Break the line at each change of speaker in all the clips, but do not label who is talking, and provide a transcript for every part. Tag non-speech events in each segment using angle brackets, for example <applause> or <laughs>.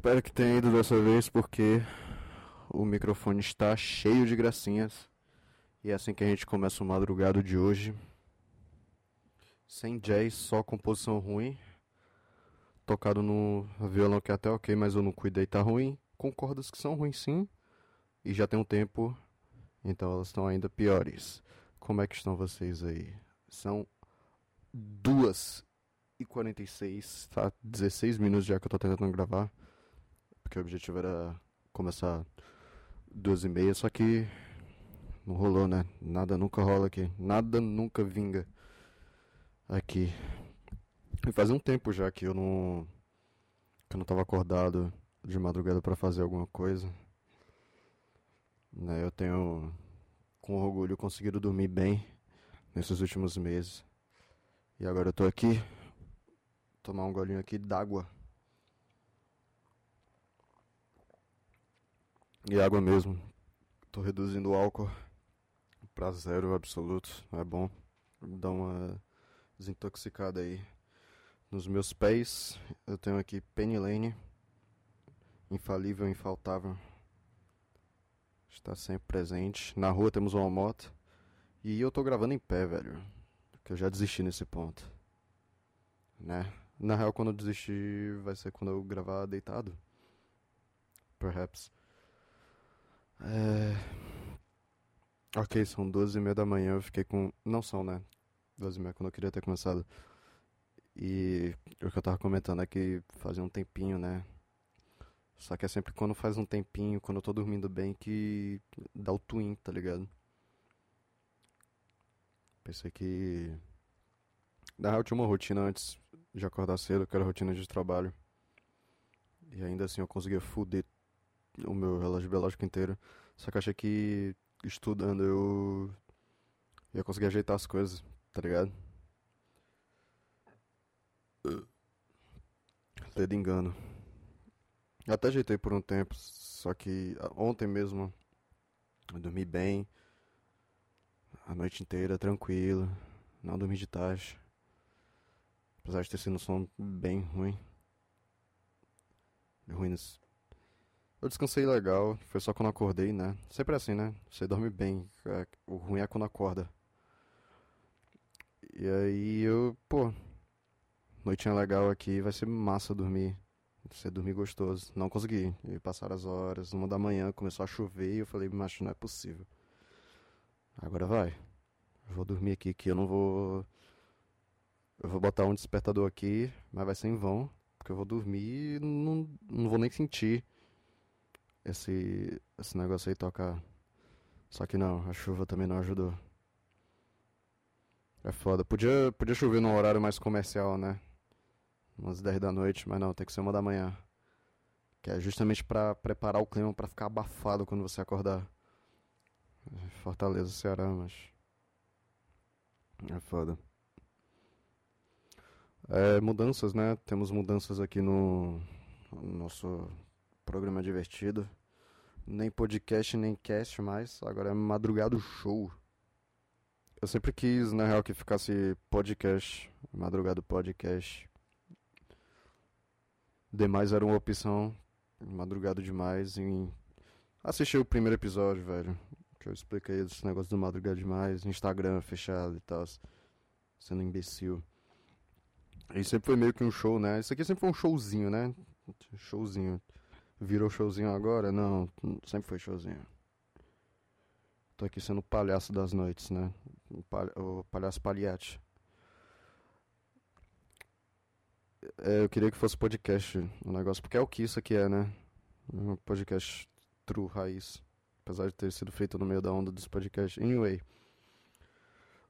Espero que tenha ido dessa vez porque o microfone está cheio de gracinhas. E é assim que a gente começa o madrugado de hoje. Sem jazz, só composição ruim. Tocado no violão que é até ok, mas eu não cuidei, tá ruim. Com cordas que são ruins sim. E já tem um tempo, então elas estão ainda piores. Como é que estão vocês aí? São duas e 46, tá? 16 minutos já que eu tô tentando gravar. Porque o objetivo era começar duas e meia, só que não rolou, né? Nada nunca rola aqui. Nada nunca vinga aqui. E faz um tempo já que eu não. que eu não tava acordado de madrugada para fazer alguma coisa. Né, eu tenho com orgulho conseguido dormir bem nesses últimos meses. E agora eu tô aqui tomar um golinho aqui d'água. E água mesmo. Tô reduzindo o álcool pra zero absoluto. É bom. Dá uma desintoxicada aí. Nos meus pés eu tenho aqui Penny Lane. Infalível, infaltável. Está sempre presente. Na rua temos uma moto. E eu tô gravando em pé, velho. Que eu já desisti nesse ponto. Né? Na real, quando eu desistir, vai ser quando eu gravar deitado. Perhaps. É... Ok, são 12 e meia da manhã, eu fiquei com... Não são, né? 12 e meia, quando eu queria ter começado. E o que eu tava comentando é que fazia um tempinho, né? Só que é sempre quando faz um tempinho, quando eu tô dormindo bem, que dá o twin, tá ligado? Pensei que... Na real, tinha uma rotina antes de acordar cedo, que era rotina de trabalho. E ainda assim eu conseguia fuder o meu relógio biológico inteiro. Só que eu achei que estudando eu ia conseguir ajeitar as coisas, tá ligado? Ledo engano. Eu até ajeitei por um tempo, só que ontem mesmo eu dormi bem. A noite inteira, tranquilo. Não dormi de tarde. Apesar de ter sido um som bem ruim. Ruim Eu descansei legal, foi só quando acordei, né? Sempre é assim, né? Você dorme bem, é, o ruim é quando acorda. E aí eu, pô, noitinha legal aqui, vai ser massa dormir. Você dormir gostoso. Não consegui. E passaram as horas, uma da manhã começou a chover e eu falei, macho, não é possível. Agora vai. Eu vou dormir aqui que eu não vou eu vou botar um despertador aqui, mas vai ser em vão, porque eu vou dormir e não, não vou nem sentir esse, esse negócio aí tocar. Só que não, a chuva também não ajudou. É foda. Podia, podia chover num horário mais comercial, né? Umas 10 da noite, mas não, tem que ser uma da manhã. Que é justamente para preparar o clima para ficar abafado quando você acordar. Fortaleza, Ceará, mas. É foda. É, mudanças, né? Temos mudanças aqui no, no nosso programa divertido. Nem podcast, nem cast mais. Agora é Madrugado Show. Eu sempre quis, na real, que ficasse podcast. Madrugado Podcast. Demais era uma opção. Madrugado demais. Em... Assisti o primeiro episódio, velho. Que eu expliquei esse negócio do Madrugado demais. Instagram fechado e tal. Sendo imbecil. E sempre foi meio que um show, né? Isso aqui sempre foi um showzinho, né? Showzinho. Virou showzinho agora? Não, sempre foi showzinho. Tô aqui sendo o palhaço das noites, né? O, palha o palhaço paliate. É, eu queria que fosse podcast o negócio, porque é o que isso aqui é, né? Um podcast true, raiz. Apesar de ter sido feito no meio da onda dos podcasts. Anyway.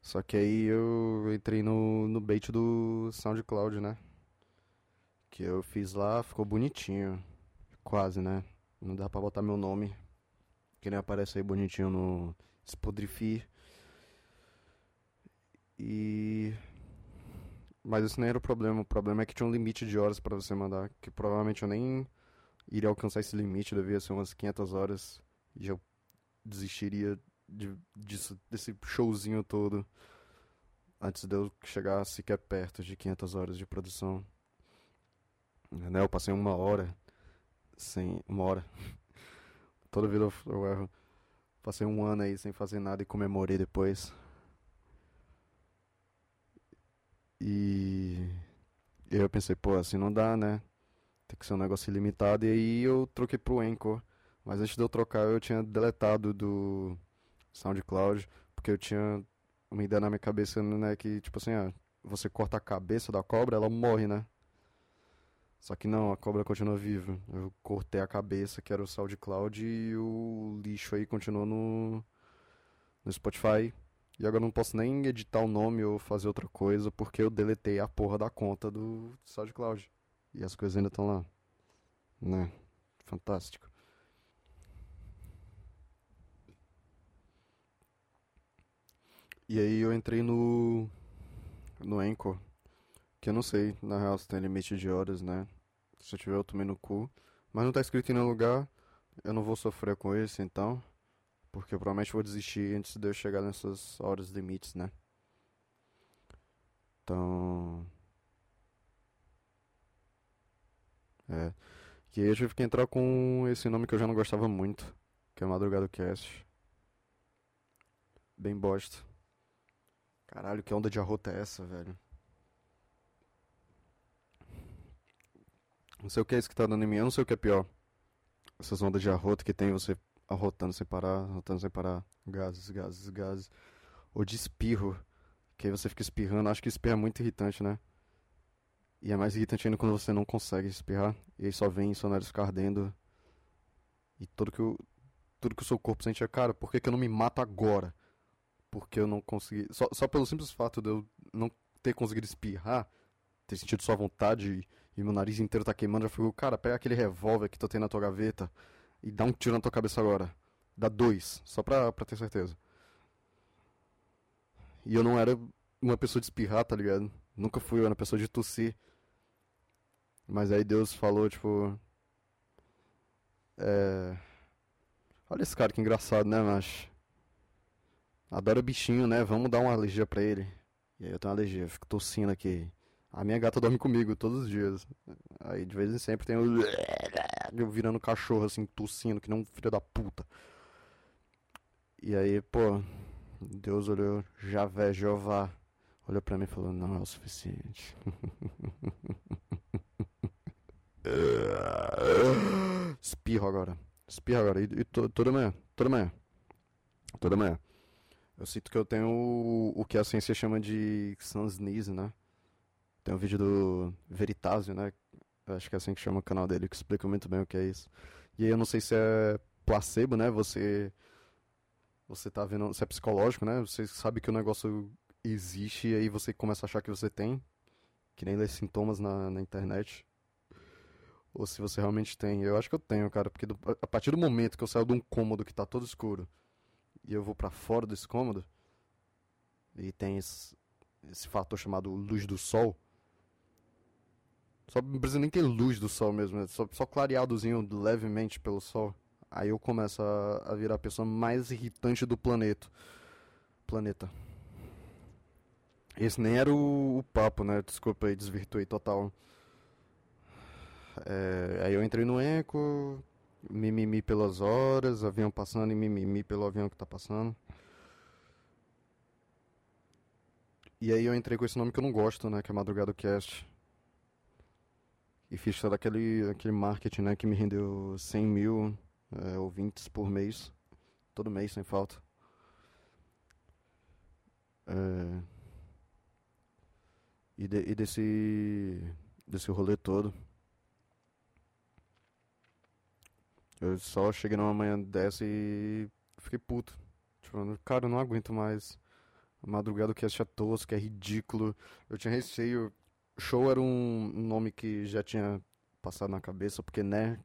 Só que aí eu entrei no, no bait do SoundCloud, né? Que eu fiz lá, ficou bonitinho. Quase, né? Não dá pra botar meu nome. Que nem aparece aí bonitinho no Spodrify. E. Mas esse nem era o problema. O problema é que tinha um limite de horas para você mandar. Que provavelmente eu nem iria alcançar esse limite. Devia ser umas 500 horas. E eu desistiria de, disso, desse showzinho todo antes de eu chegar sequer perto de 500 horas de produção. Eu passei uma hora sem. Uma hora. Toda vida eu, erro. Passei um ano aí sem fazer nada e comemorei depois. E. Eu pensei, pô, assim não dá, né? Tem que ser um negócio ilimitado. E aí eu troquei pro Anchor. Mas antes de eu trocar, eu tinha deletado do SoundCloud. Porque eu tinha uma ideia na minha cabeça, né? Que, tipo assim, ah, você corta a cabeça da cobra, ela morre, né? Só que não, a cobra continua viva. Eu cortei a cabeça, que era o SoundCloud, e o lixo aí continua no, no Spotify. E agora não posso nem editar o nome ou fazer outra coisa, porque eu deletei a porra da conta do SoundCloud. E as coisas ainda estão lá. Né? Fantástico. E aí eu entrei no. no Anchor. Que eu não sei, na real, se tem limite de horas, né? Se eu tiver, eu tomei no cu. Mas não tá escrito em nenhum lugar. Eu não vou sofrer com isso, então. Porque eu provavelmente vou desistir antes de eu chegar nessas horas limites, né? Então. É. E aí eu tive que entrar com esse nome que eu já não gostava muito. Que é Madrugada Cast. Bem bosta. Caralho, que onda de arrota é essa, velho? Não sei o que é isso que tá dando em mim, eu não sei o que é pior. Essas ondas de arroto que tem você arrotando sem parar, arrotando sem parar. Gases, gases, gases. Ou de espirro, que aí você fica espirrando. Acho que espirro é muito irritante, né? E é mais irritante ainda quando você não consegue espirrar. E aí só vem seu nariz ficar ardendo. E tudo que, o, tudo que o seu corpo sente é, cara, por que, que eu não me mato agora? Porque eu não consegui. Só, só pelo simples fato de eu não ter conseguido espirrar, ter sentido sua vontade e meu nariz inteiro tá queimando, já fico, cara, pega aquele revólver que tu tem na tua gaveta e dá um tiro na tua cabeça agora. Dá dois, só pra, pra ter certeza. E eu não era uma pessoa de espirrar, tá ligado? Nunca fui, eu era uma pessoa de tossir. Mas aí Deus falou, tipo. É. Olha esse cara que engraçado, né, macho? Adora bichinho, né? Vamos dar uma alergia pra ele. E aí eu tenho uma alergia, fico tossindo aqui. A minha gata dorme comigo todos os dias. Aí de vez em sempre tem o. Eu <laughs> virando cachorro, assim, tossindo, que não um filho da puta. E aí, pô, Deus olhou, Javé, Jeová, olhou pra mim e falou: Não é o suficiente. <laughs> Espirro agora. Espirro agora. E, e to, toda manhã. Toda manhã. Toda manhã. Eu sinto que eu tenho o, o que a ciência chama de Sansneeze, né? Tem um vídeo do Veritásio, né? Acho que é assim que chama o canal dele, que explica muito bem o que é isso. E aí eu não sei se é placebo, né? Você. Você tá vendo. Se é psicológico, né? Você sabe que o negócio existe e aí você começa a achar que você tem. Que nem ler sintomas na, na internet. Ou se você realmente tem. Eu acho que eu tenho, cara. Porque do, a partir do momento que eu saio de um cômodo que tá todo escuro e eu vou para fora desse cômodo. E tem esse, esse fator chamado luz do sol só não precisa nem ter luz do sol mesmo, é só, só clareadozinho levemente pelo sol. Aí eu começo a, a virar a pessoa mais irritante do planeta. Planeta. Esse nem era o, o papo, né? Desculpa aí, desvirtuei total. É, aí eu entrei no eco, mimimi pelas horas, avião passando e mimimi pelo avião que tá passando. E aí eu entrei com esse nome que eu não gosto, né? Que é Madrugada Cast. E fiz todo aquele, aquele marketing né, que me rendeu 100 mil é, ouvintes por mês. Todo mês, sem falta. É, e, de, e desse, desse rolê todo. Eu só cheguei numa manhã dessa e fiquei puto. Tipo, cara, eu não aguento mais. Madrugada que é tosco, que é ridículo. Eu tinha receio Show era um nome que já tinha passado na cabeça, porque, né,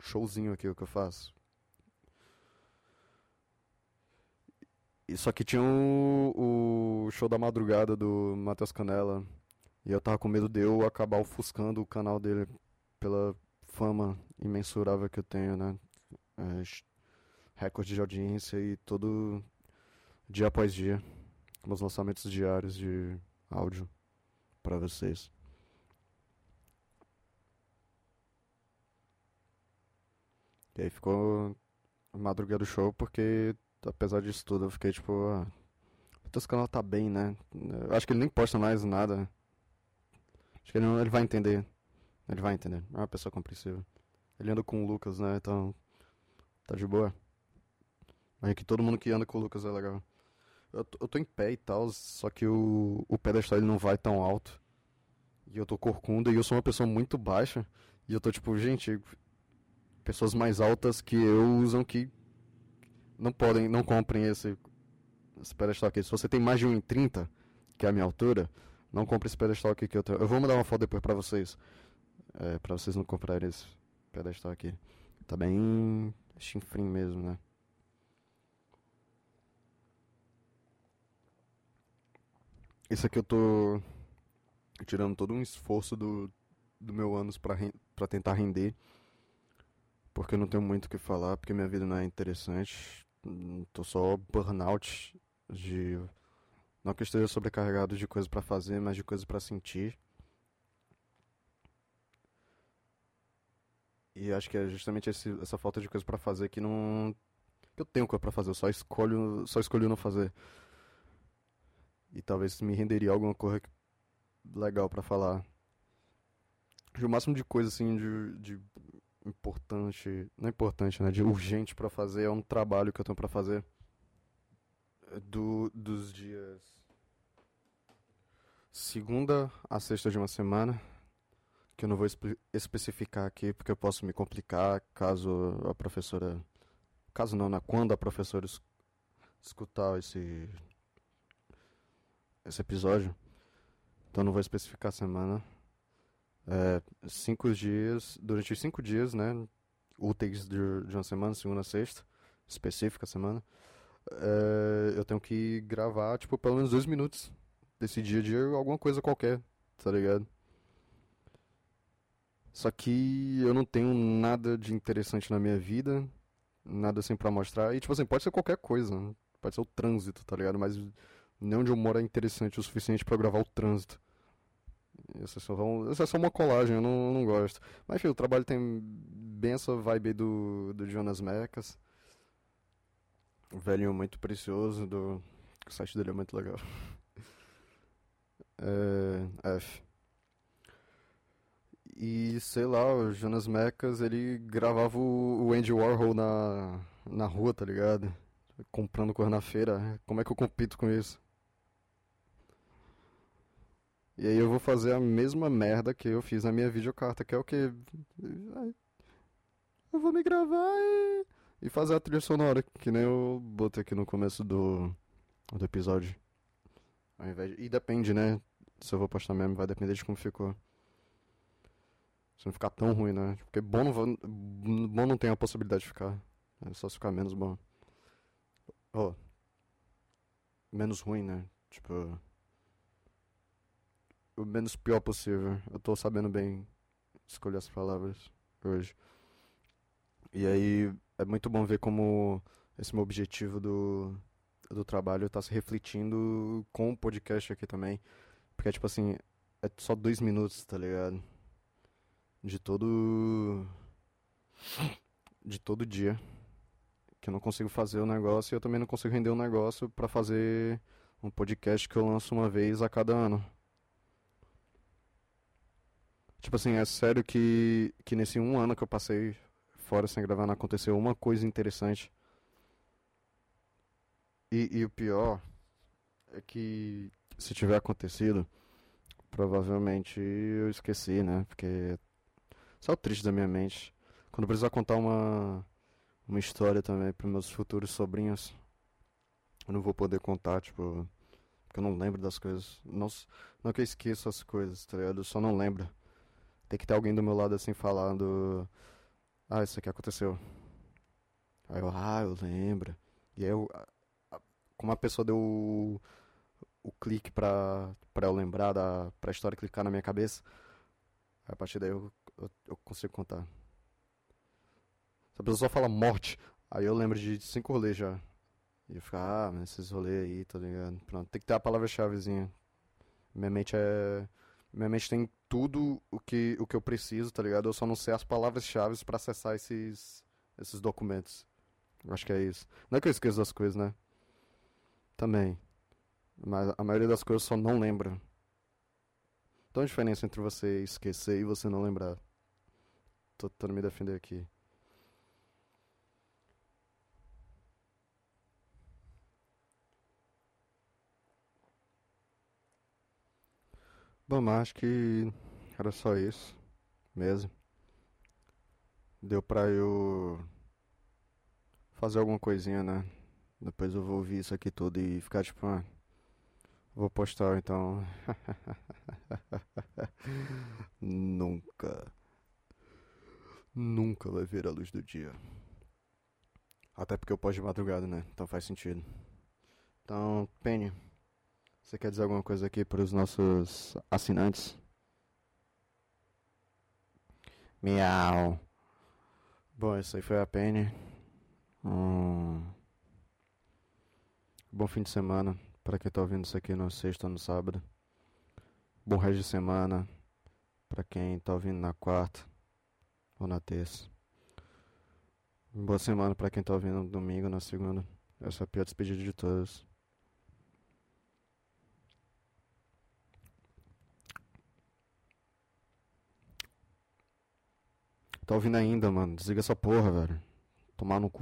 showzinho aqui o que eu faço. E só que tinha o, o show da madrugada do Matheus Canela. E eu tava com medo de eu acabar ofuscando o canal dele pela fama imensurável que eu tenho, né? É, recorde de audiência e todo dia após dia. Os lançamentos diários de áudio para vocês. E aí ficou madrugada do show porque, apesar disso tudo, eu fiquei tipo, ah, o Toscano tá bem, né? Eu acho que ele nem posta mais nada. Acho que ele, não, ele vai entender. Ele vai entender. É uma pessoa compreensiva. Ele anda com o Lucas, né? Então, tá de boa. Mas é que todo mundo que anda com o Lucas é legal. Eu, eu tô em pé e tal, só que o, o pedestal ele não vai tão alto. E eu tô corcunda e eu sou uma pessoa muito baixa. E eu tô tipo, gente, pessoas mais altas que eu usam que não podem, não comprem esse, esse pedestal aqui. Se você tem mais de 1,30, que é a minha altura, não compre esse pedestal aqui que eu tenho. Eu vou mandar uma foto depois pra vocês. É, pra vocês não comprarem esse pedestal aqui. Tá bem chinfrim mesmo, né? Isso aqui eu tô tirando todo um esforço do, do meu ânus pra, pra tentar render. Porque eu não tenho muito o que falar, porque minha vida não é interessante. Tô só burnout de. Não que eu esteja sobrecarregado de coisas para fazer, mas de coisas para sentir. E acho que é justamente esse, essa falta de coisa para fazer que não. Eu tenho coisa para fazer, eu só escolho, só escolho não fazer. E talvez me renderia alguma coisa legal para falar. O máximo de coisa assim de, de importante, não é importante, né, de urgente para fazer é um trabalho que eu tenho para fazer do dos dias segunda a sexta de uma semana, que eu não vou espe especificar aqui porque eu posso me complicar caso a professora, caso não, né, quando a professora es escutar esse esse episódio. Então não vou especificar a semana é, cinco dias, durante os cinco dias, né, úteis de, de uma semana, segunda a sexta, específica semana, é, eu tenho que gravar, tipo, pelo menos dois minutos desse dia a dia, alguma coisa qualquer, tá ligado? Só que eu não tenho nada de interessante na minha vida, nada assim pra mostrar, e tipo assim, pode ser qualquer coisa, pode ser o trânsito, tá ligado? Mas nem onde eu moro é interessante o suficiente para gravar o trânsito. Isso é, só, isso é só uma colagem, eu não, não gosto. Mas, enfim, o trabalho tem bem essa vibe do, do Jonas Mecas. O velhinho muito precioso, do, o site dele é muito legal. <laughs> É, F. E, sei lá, o Jonas Mecas, ele gravava o, Andy Warhol na, na rua, tá ligado? Comprando coisa na feira. Como é que eu compito com isso? E aí eu vou fazer a mesma merda que eu fiz na minha videocarta, que é o que? Eu vou me gravar e, e fazer a trilha sonora, que nem eu botei aqui no começo do, do episódio. Ao invés de... E depende, né? Se eu vou postar mesmo, vai depender de como ficou. Se não ficar tão ruim, né? Porque bom não, bom não tem a possibilidade de ficar. É só se ficar menos bom. Oh. Menos ruim, né? Tipo o menos pior possível. Eu tô sabendo bem escolher as palavras hoje. E aí é muito bom ver como esse meu objetivo do, do trabalho tá se refletindo com o podcast aqui também. Porque, tipo assim, é só dois minutos, tá ligado? De todo. De todo dia. Que eu não consigo fazer o negócio e eu também não consigo render o um negócio para fazer um podcast que eu lanço uma vez a cada ano. Tipo assim, é sério que, que nesse um ano que eu passei fora sem gravar não aconteceu uma coisa interessante. E, e o pior é que se tiver acontecido, provavelmente eu esqueci, né? Porque só o triste da minha mente. Quando eu precisar contar uma, uma história também para meus futuros sobrinhos, eu não vou poder contar, tipo, porque eu não lembro das coisas. Não, não que eu esqueça as coisas, tá ligado? Eu só não lembro. Tem que ter alguém do meu lado assim falando. Ah, isso aqui aconteceu. Aí eu, ah, eu lembro. E aí eu. Como a pessoa deu o, o clique pra, pra eu lembrar da. pra história clicar na minha cabeça. A partir daí eu, eu, eu consigo contar. Se a pessoa só fala morte, aí eu lembro de cinco rolês já. E eu fico, ah, esses rolês aí, tá ligado? Pronto, tem que ter a palavra-chavezinha. Minha mente é minha mente tem tudo o que, o que eu preciso, tá ligado? Eu só não sei as palavras-chave para acessar esses, esses documentos. Acho que é isso. Não é que eu esqueço das coisas, né? Também. Mas a maioria das coisas só não lembra. Então a diferença entre você esquecer e você não lembrar. Tô tentando me defender aqui. Bom, acho que era só isso mesmo. Deu pra eu fazer alguma coisinha, né? Depois eu vou ouvir isso aqui tudo e ficar tipo, ah, vou postar então. <laughs> Nunca. Nunca vai ver a luz do dia. Até porque eu posto de madrugada, né? Então faz sentido. Então, Penny, você quer dizer alguma coisa aqui para os nossos assinantes? Miau. Bom, isso aí foi a Penny. Hum. Bom fim de semana para quem tá ouvindo isso aqui no sexta ou no sábado. Bom resto de semana para quem tá ouvindo na quarta ou na terça. Boa semana para quem tá ouvindo no domingo, na segunda. Essa é a pior despedida de todas. Tá ouvindo ainda, mano? Desliga essa porra, velho. Tomar no cu.